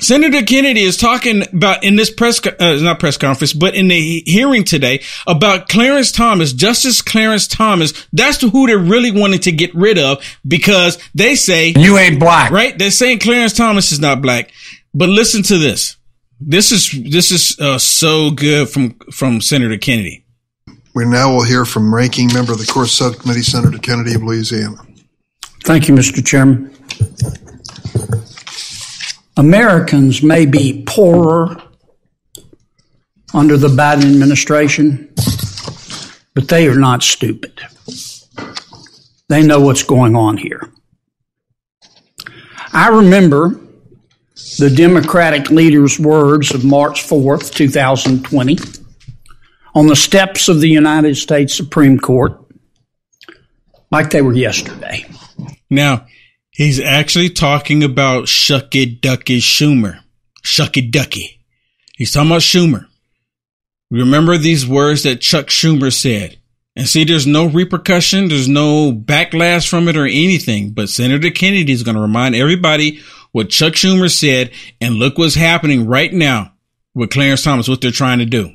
Senator Kennedy is talking about in this press, uh, not press conference, but in the hearing today about Clarence Thomas, Justice Clarence Thomas. That's who they're really wanting to get rid of because they say you ain't black, right? They're saying Clarence Thomas is not black. But listen to this. This is this is uh, so good from from Senator Kennedy. We now will hear from Ranking Member of the Court Subcommittee, Senator Kennedy of Louisiana. Thank you, Mr. Chairman. Americans may be poorer under the Biden administration, but they are not stupid. They know what's going on here. I remember the Democratic leader's words of March 4th, 2020, on the steps of the United States Supreme Court, like they were yesterday. Now, He's actually talking about Shucky Ducky Schumer. Shucky Ducky. He's talking about Schumer. Remember these words that Chuck Schumer said. And see, there's no repercussion. There's no backlash from it or anything. But Senator Kennedy is going to remind everybody what Chuck Schumer said. And look what's happening right now with Clarence Thomas, what they're trying to do.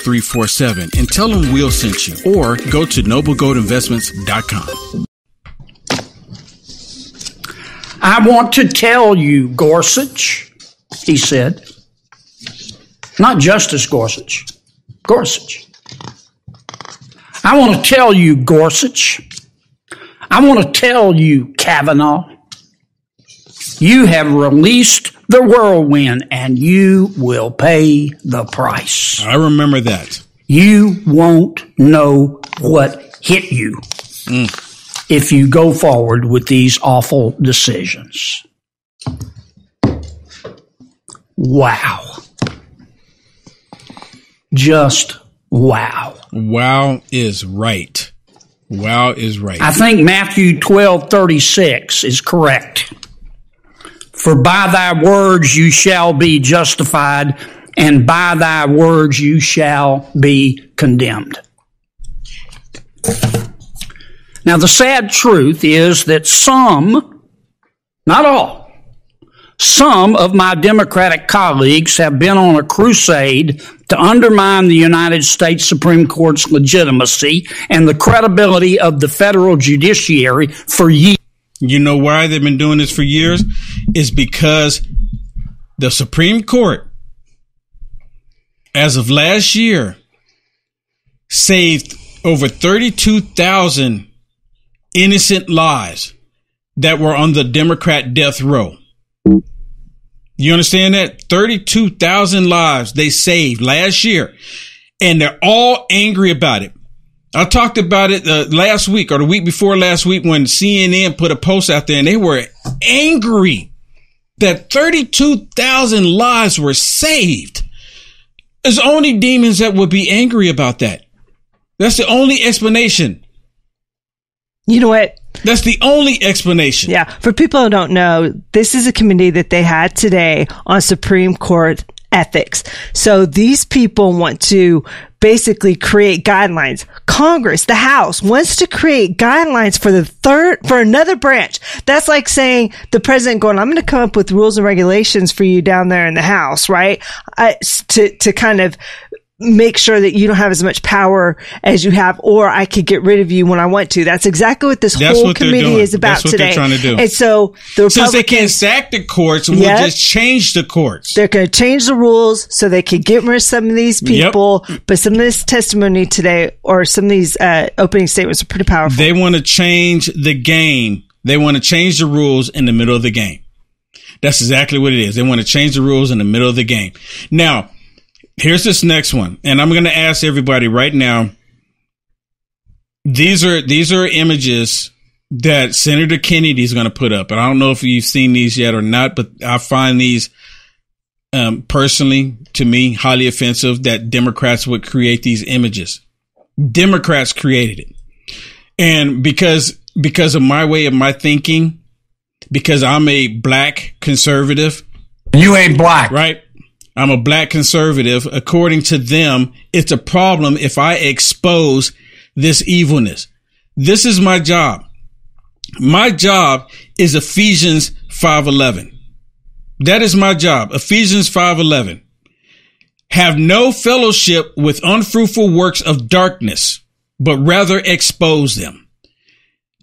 877-646-5347 and tell them Will sent you or go to noblegoldinvestments.com. I want to tell you, Gorsuch, he said. Not Justice Gorsuch, Gorsuch. I want to tell you, Gorsuch. I want to tell you, Kavanaugh. You have released the whirlwind and you will pay the price. I remember that. You won't know what hit you mm. if you go forward with these awful decisions. Wow. Just wow. Wow is right. Wow is right. I think Matthew 12 36 is correct. For by thy words you shall be justified, and by thy words you shall be condemned. Now, the sad truth is that some, not all, some of my Democratic colleagues have been on a crusade to undermine the United States Supreme Court's legitimacy and the credibility of the federal judiciary for years. You know why they've been doing this for years? Is because the Supreme Court, as of last year, saved over 32,000 innocent lives that were on the Democrat death row. You understand that? 32,000 lives they saved last year. And they're all angry about it. I talked about it uh, last week or the week before last week when CNN put a post out there and they were angry that 32,000 lives were saved. There's only demons that would be angry about that. That's the only explanation. You know what? That's the only explanation. Yeah. For people who don't know, this is a committee that they had today on Supreme Court ethics. So these people want to basically create guidelines. Congress, the House wants to create guidelines for the third, for another branch. That's like saying the president going, I'm going to come up with rules and regulations for you down there in the House, right? Uh, to, to kind of make sure that you don't have as much power as you have, or I could get rid of you when I want to. That's exactly what this That's whole what committee is about That's what today. They're trying to do. And so the since they can't sack the courts, we'll yep, just change the courts. They're going to change the rules so they can get rid of some of these people. Yep. But some of this testimony today, or some of these uh, opening statements, are pretty powerful. They want to change the game. They want to change the rules in the middle of the game. That's exactly what it is. They want to change the rules in the middle of the game. Now, Here's this next one, and I'm going to ask everybody right now. These are these are images that Senator Kennedy is going to put up, and I don't know if you've seen these yet or not, but I find these um, personally, to me, highly offensive that Democrats would create these images. Democrats created it. And because, because of my way of my thinking, because I'm a black conservative. You ain't black. Right? I'm a black conservative. According to them, it's a problem if I expose this evilness. This is my job. My job is Ephesians 5:11. That is my job. Ephesians 5:11. Have no fellowship with unfruitful works of darkness, but rather expose them.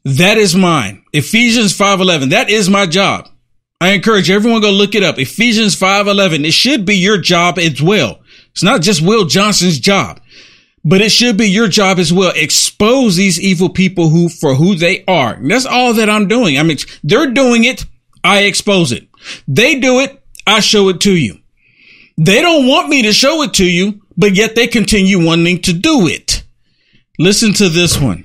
That is mine. Ephesians 5:11. That is my job. I encourage everyone go look it up. Ephesians 5:11. It should be your job as well. It's not just Will Johnson's job, but it should be your job as well. Expose these evil people who for who they are. And that's all that I'm doing. I mean, they're doing it. I expose it. They do it. I show it to you. They don't want me to show it to you, but yet they continue wanting to do it. Listen to this one.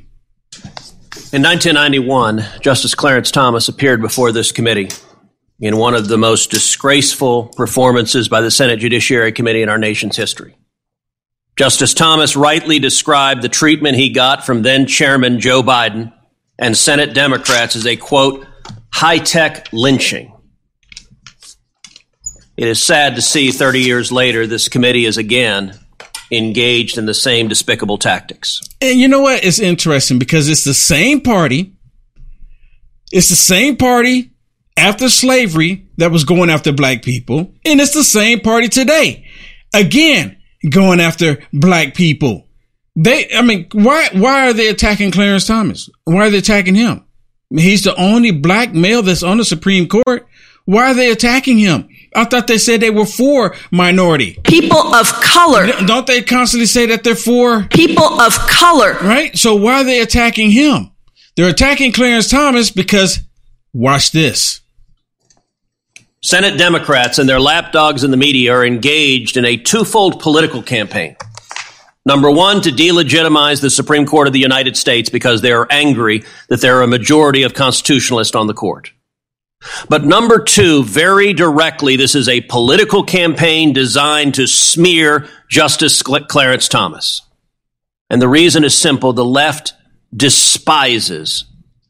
In 1991, Justice Clarence Thomas appeared before this committee in one of the most disgraceful performances by the Senate Judiciary Committee in our nation's history. Justice Thomas rightly described the treatment he got from then Chairman Joe Biden and Senate Democrats as a quote, high tech lynching. It is sad to see 30 years later this committee is again engaged in the same despicable tactics. And you know what? It's interesting because it's the same party. It's the same party after slavery that was going after black people. And it's the same party today. Again, going after black people. They, I mean, why, why are they attacking Clarence Thomas? Why are they attacking him? He's the only black male that's on the Supreme Court. Why are they attacking him? I thought they said they were for minority. People of color. Don't they constantly say that they're for people of color? Right? So why are they attacking him? They're attacking Clarence Thomas because watch this. Senate Democrats and their lapdogs in the media are engaged in a twofold political campaign. Number one, to delegitimize the Supreme Court of the United States because they are angry that there are a majority of constitutionalists on the court. But number two, very directly, this is a political campaign designed to smear Justice Clarence Thomas. And the reason is simple the left despises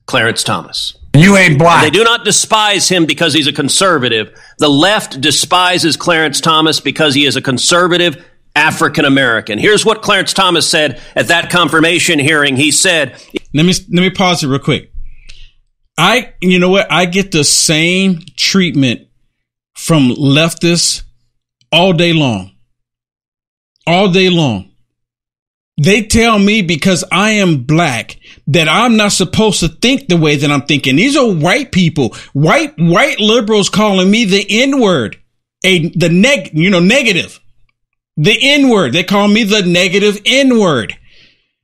Clarence Thomas. You ain't black. They do not despise him because he's a conservative. The left despises Clarence Thomas because he is a conservative African American. Here's what Clarence Thomas said at that confirmation hearing. He said, "Let me let me pause it real quick. I you know what? I get the same treatment from leftists all day long. All day long. They tell me because I am black that I'm not supposed to think the way that I'm thinking. These are white people, white, white liberals calling me the N word, a, the neg, you know, negative, the N word. They call me the negative N word.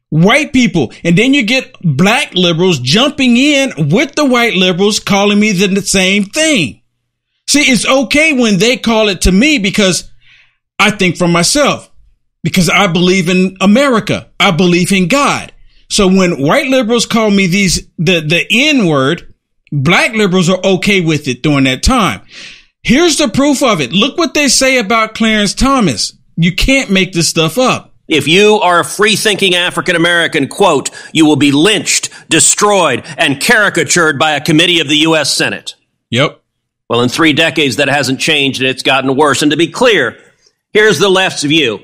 White people. And then you get black liberals jumping in with the white liberals calling me the same thing. See, it's okay when they call it to me because I think for myself because I believe in America. I believe in God. So when white liberals call me these, the, the N word, black liberals are okay with it during that time. Here's the proof of it. Look what they say about Clarence Thomas. You can't make this stuff up. If you are a free thinking African American, quote, you will be lynched, destroyed, and caricatured by a committee of the U.S. Senate. Yep. Well, in three decades, that hasn't changed and it's gotten worse. And to be clear, here's the left's view.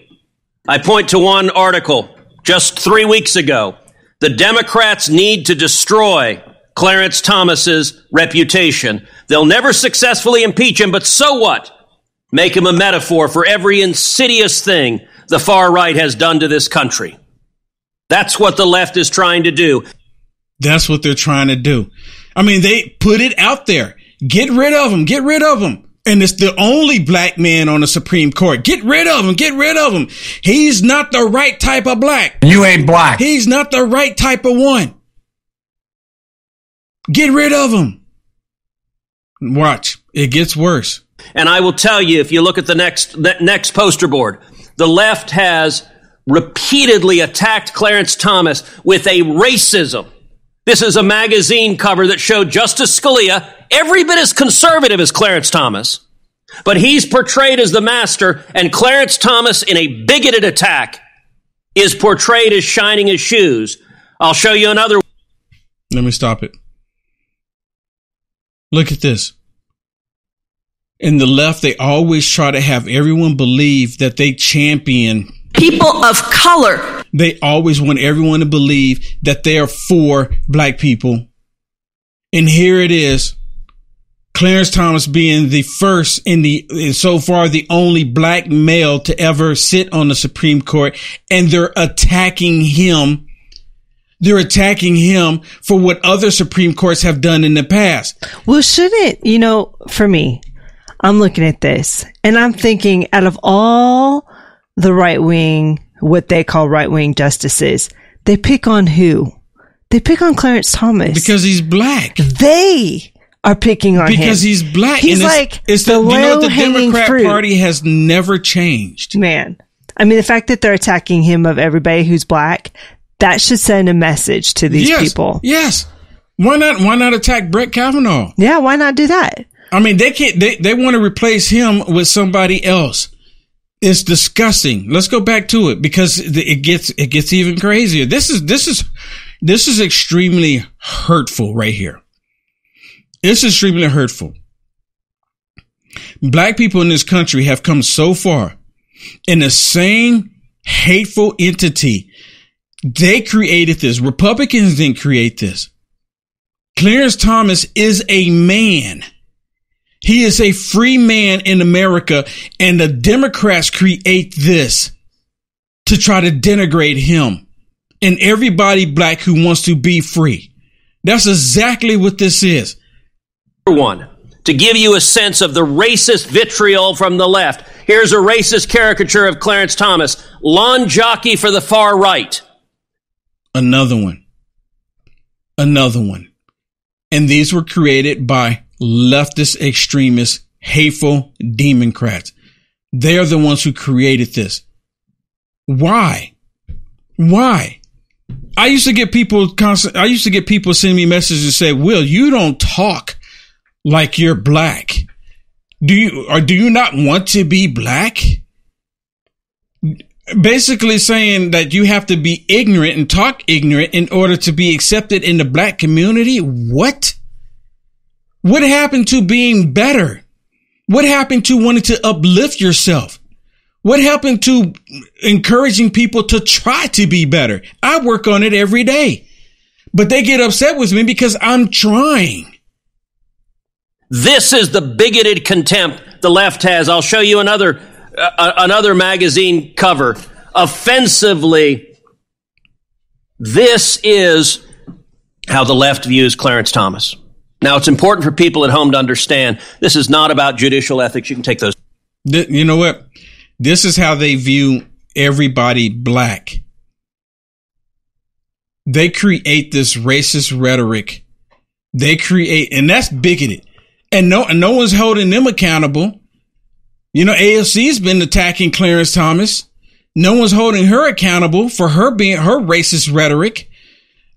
I point to one article just three weeks ago. The Democrats need to destroy Clarence Thomas's reputation. They'll never successfully impeach him, but so what? Make him a metaphor for every insidious thing the far right has done to this country. That's what the left is trying to do. That's what they're trying to do. I mean, they put it out there. Get rid of him. Get rid of him and it's the only black man on the Supreme Court. Get rid of him. Get rid of him. He's not the right type of black. You ain't black. He's not the right type of one. Get rid of him. Watch. It gets worse. And I will tell you, if you look at the next, the next poster board, the left has repeatedly attacked Clarence Thomas with a racism. This is a magazine cover that showed Justice Scalia every bit as conservative as Clarence Thomas, But he's portrayed as the master, and Clarence Thomas, in a bigoted attack, is portrayed as shining his shoes. I'll show you another. Let me stop it. Look at this. In the left, they always try to have everyone believe that they champion. People of color. They always want everyone to believe that they are for black people. And here it is. Clarence Thomas being the first in the, so far the only black male to ever sit on the Supreme Court. And they're attacking him. They're attacking him for what other Supreme Courts have done in the past. Well, shouldn't, you know, for me, I'm looking at this and I'm thinking out of all the right wing, what they call right wing justices, they pick on who? They pick on Clarence Thomas. Because he's black. They are picking on him. Because he's black. He's and it's- like it's the the, you know the Democrat fruit. Party has never changed. Man. I mean, the fact that they're attacking him of everybody who's black, that should send a message to these yes, people. Yes. Why not? Why not attack Brett Kavanaugh? Yeah, why not do that? I mean, they can't. They they want to replace him with somebody else. It's disgusting. Let's go back to it because it gets it gets even crazier. This is this is this is extremely hurtful right here. It's extremely hurtful. Black people in this country have come so far in the same hateful entity. They created this. Republicans didn't create this. Clarence Thomas is a man. He is a free man in America, and the Democrats create this to try to denigrate him and everybody black who wants to be free. That's exactly what this is. one to give you a sense of the racist vitriol from the left. Here's a racist caricature of Clarence Thomas, lawn jockey for the far right. Another one. Another one. And these were created by leftist extremists, hateful democrats. They are the ones who created this. Why? Why? I used to get people constant. I used to get people send me messages and say, "Will, you don't talk like you're black. Do you or do you not want to be black?" Basically saying that you have to be ignorant and talk ignorant in order to be accepted in the black community. What? What happened to being better? What happened to wanting to uplift yourself? What happened to encouraging people to try to be better? I work on it every day, but they get upset with me because I'm trying. This is the bigoted contempt the left has. I'll show you another uh, another magazine cover. Offensively, this is how the left views Clarence Thomas. Now, it's important for people at home to understand this is not about judicial ethics. You can take those. Th- You know what? This is how they view everybody black. They create this racist rhetoric. They create, and that's bigoted. And no, and no one's holding them accountable. You know, AOC's been attacking Clarence Thomas. No one's holding her accountable for her being her racist rhetoric.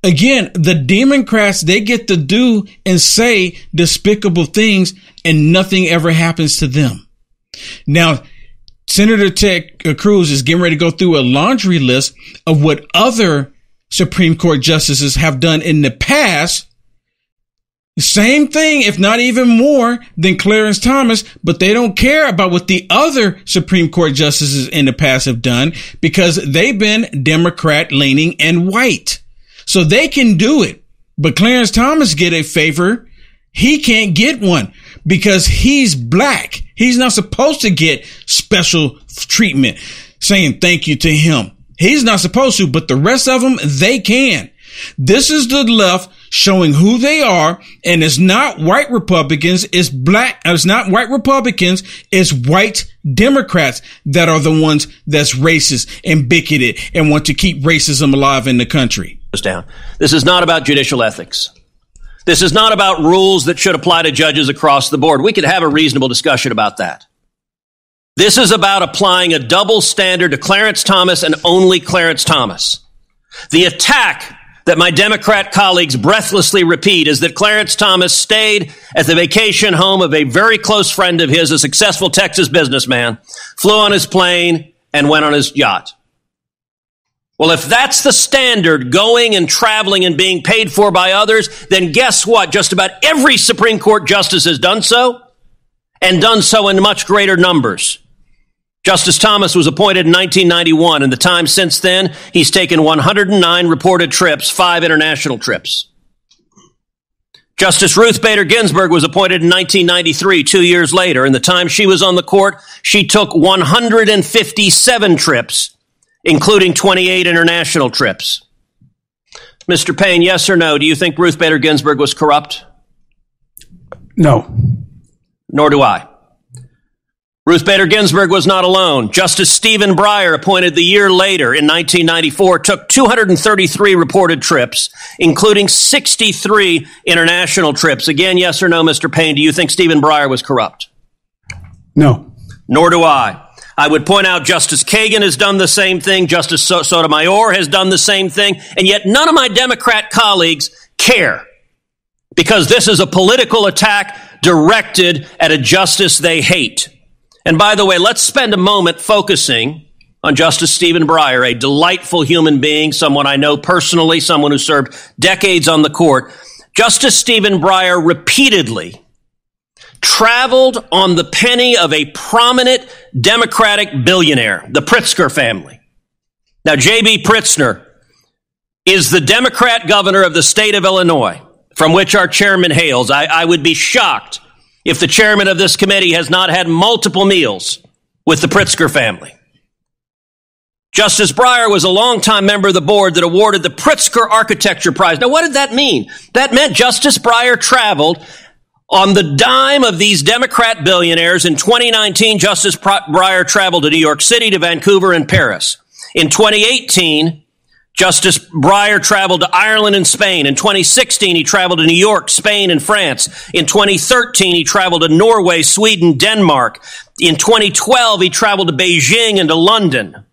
Again, the Democrats, they get to do and say despicable things and nothing ever happens to them. Now, Senator Ted Cruz is getting ready to go through a laundry list of what other Supreme Court justices have done in the past. Same thing, if not even more than Clarence Thomas, but they don't care about what the other Supreme Court justices in the past have done because they've been Democrat leaning and white. So they can do it. But Clarence Thomas get a favor. He can't get one because he's black. He's not supposed to get special treatment saying thank you to him. He's not supposed to, but the rest of them, they can. This is the left showing who they are, and it's not white Republicans, it's black, uh, it's not white Republicans, it's white Democrats that are the ones that's racist and bigoted and want to keep racism alive in the country. Down. This is not about judicial ethics. This is not about rules that should apply to judges across the board. We could have a reasonable discussion about that. This is about applying a double standard to Clarence Thomas and only Clarence Thomas. The attack that my Democrat colleagues breathlessly repeat is that Clarence Thomas stayed at the vacation home of a very close friend of his, a successful Texas businessman, flew on his plane, and went on his yacht. Well, if that's the standard, going and traveling and being paid for by others, then guess what? Just about every Supreme Court justice has done so and done so in much greater numbers. Justice Thomas was appointed in 1991, and the time since then, he's taken 109 reported trips, five international trips. Justice Ruth Bader Ginsburg was appointed in 1993, two years later, and the time she was on the court, she took 157 trips, including 28 international trips. Mr. Payne, yes or no? Do you think Ruth Bader Ginsburg was corrupt? No. Nor do I. Ruth Bader Ginsburg was not alone. Justice Stephen Breyer, appointed the year later in 1994, took 233 reported trips, including 63 international trips. Again, yes or no, Mr. Payne, do you think Stephen Breyer was corrupt? No. Nor do I. I would point out Justice Kagan has done the same thing. Justice Sotomayor has done the same thing. And yet none of my Democrat colleagues care because this is a political attack directed at a justice they hate. And by the way, let's spend a moment focusing on Justice Stephen Breyer, a delightful human being, someone I know personally, someone who served decades on the court. Justice Stephen Breyer repeatedly traveled on the penny of a prominent Democratic billionaire, the Pritzker family. Now, J.B. Pritzker is the Democrat governor of the state of Illinois, from which our chairman hails. I, I would be shocked if the chairman of this committee has not had multiple meals with the Pritzker family. Justice Breyer was a longtime member of the board that awarded the Pritzker Architecture Prize. Now, what did that mean? That meant Justice Breyer traveled on the dime of these Democrat billionaires, in 2019, Justice Breyer traveled to New York City, to Vancouver, and Paris. In 2018, Justice Breyer traveled to Ireland and Spain. In 2016, he traveled to New York, Spain, and France. In 2013, he traveled to Norway, Sweden, Denmark. In 2012, he traveled to Beijing and to London.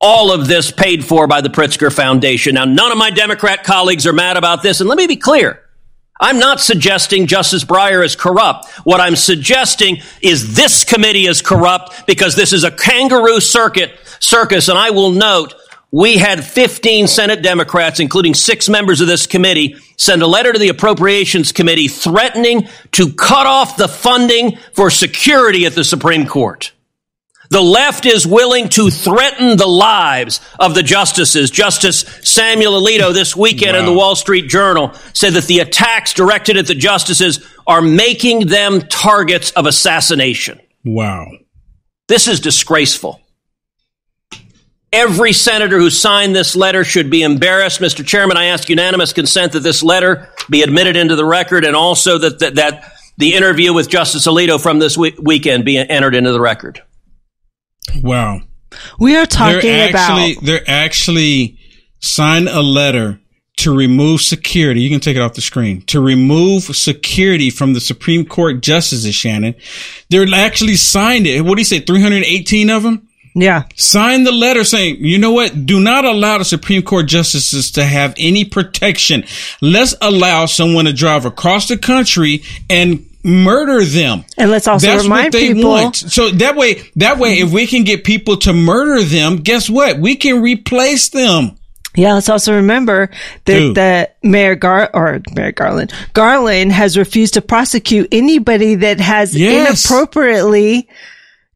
All of this paid for by the Pritzker Foundation. Now, none of my Democrat colleagues are mad about this, and let me be clear. I'm not suggesting Justice Breyer is corrupt. What I'm suggesting is this committee is corrupt because this is a kangaroo circuit circus. And I will note we had 15 Senate Democrats, including six members of this committee, send a letter to the Appropriations Committee threatening to cut off the funding for security at the Supreme Court. The left is willing to threaten the lives of the justices. Justice Samuel Alito this weekend wow. in the Wall Street Journal said that the attacks directed at the justices are making them targets of assassination. Wow. This is disgraceful. Every senator who signed this letter should be embarrassed. Mr. Chairman, I ask unanimous consent that this letter be admitted into the record and also that, that, that the interview with Justice Alito from this week- weekend be entered into the record. Wow. We are talking they're actually, about. They're actually signed a letter to remove security. You can take it off the screen. To remove security from the Supreme Court justices, Shannon. They're actually signed it. What do you say? 318 of them? Yeah. Sign the letter saying, you know what? Do not allow the Supreme Court justices to have any protection. Let's allow someone to drive across the country and murder them. And let's also That's remind people. Want. So that way, that way, if we can get people to murder them, guess what? We can replace them. Yeah, let's also remember that, that Merrick Gar or Merrick Garland Garland has refused to prosecute anybody that has yes. inappropriately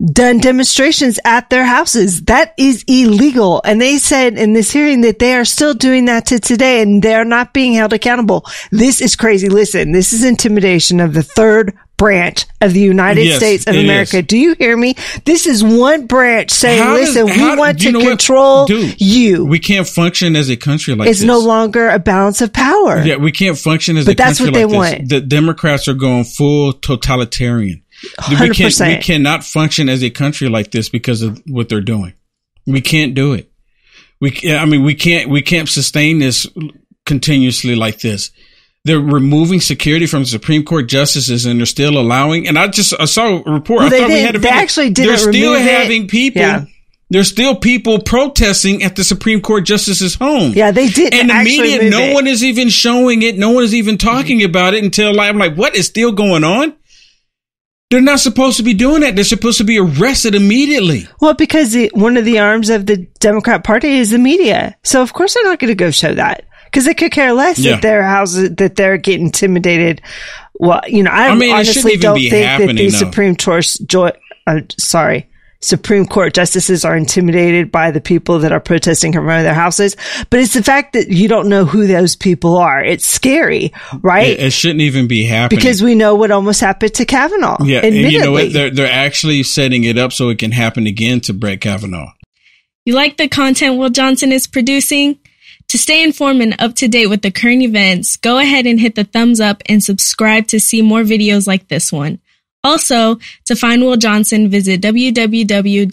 done demonstrations at their houses. That is illegal. And they said in this hearing that they are still doing that to today and they're not being held accountable. This is crazy. Listen, this is intimidation of the third branch of the United yes, States of America. Is. Do you hear me? This is one branch saying, how listen, does, we want to control Dude, you. We can't function as a country like it's this. no longer a balance of power. Yeah, we can't function as but a country like this. that's what they want. The Democrats are going full totalitarian. 100%. We, can't, we cannot function as a country like this because of what they're doing. We can't do it. We, I mean, we can't, we can't sustain this continuously like this. They're removing security from Supreme Court justices and they're still allowing, and I just, I saw a report. Well, I they thought did, we had a they actually didn't They're still having it. people. Yeah. There's still people protesting at the Supreme Court justice's home. Yeah, they did. And the media, no it. one is even showing it. No one is even talking mm-hmm. about it until like, I'm like, what is still going on? They're not supposed to be doing that. They're supposed to be arrested immediately. Well, because the, one of the arms of the Democrat Party is the media, so of course they're not going to go show that because they could care less Yeah. that their houses that they're getting intimidated. Well, you know, I, I mean, honestly don't think that the. Supreme Court, uh, sorry, Supreme Court justices are intimidated by the people that are protesting from their houses. But it's the fact that you don't know who those people are. It's scary, right? It, it shouldn't even be happening. because we know what almost happened to Kavanaugh. yeah, and admittedly. you know what? They're they're actually setting it up so it can happen again to Brett Kavanaugh. You like the content Will Johnson is producing? To stay informed and up to date with the current events, go ahead and hit the thumbs up and subscribe to see more videos like this one. Also, to find Will Johnson, visit www.uaf.media.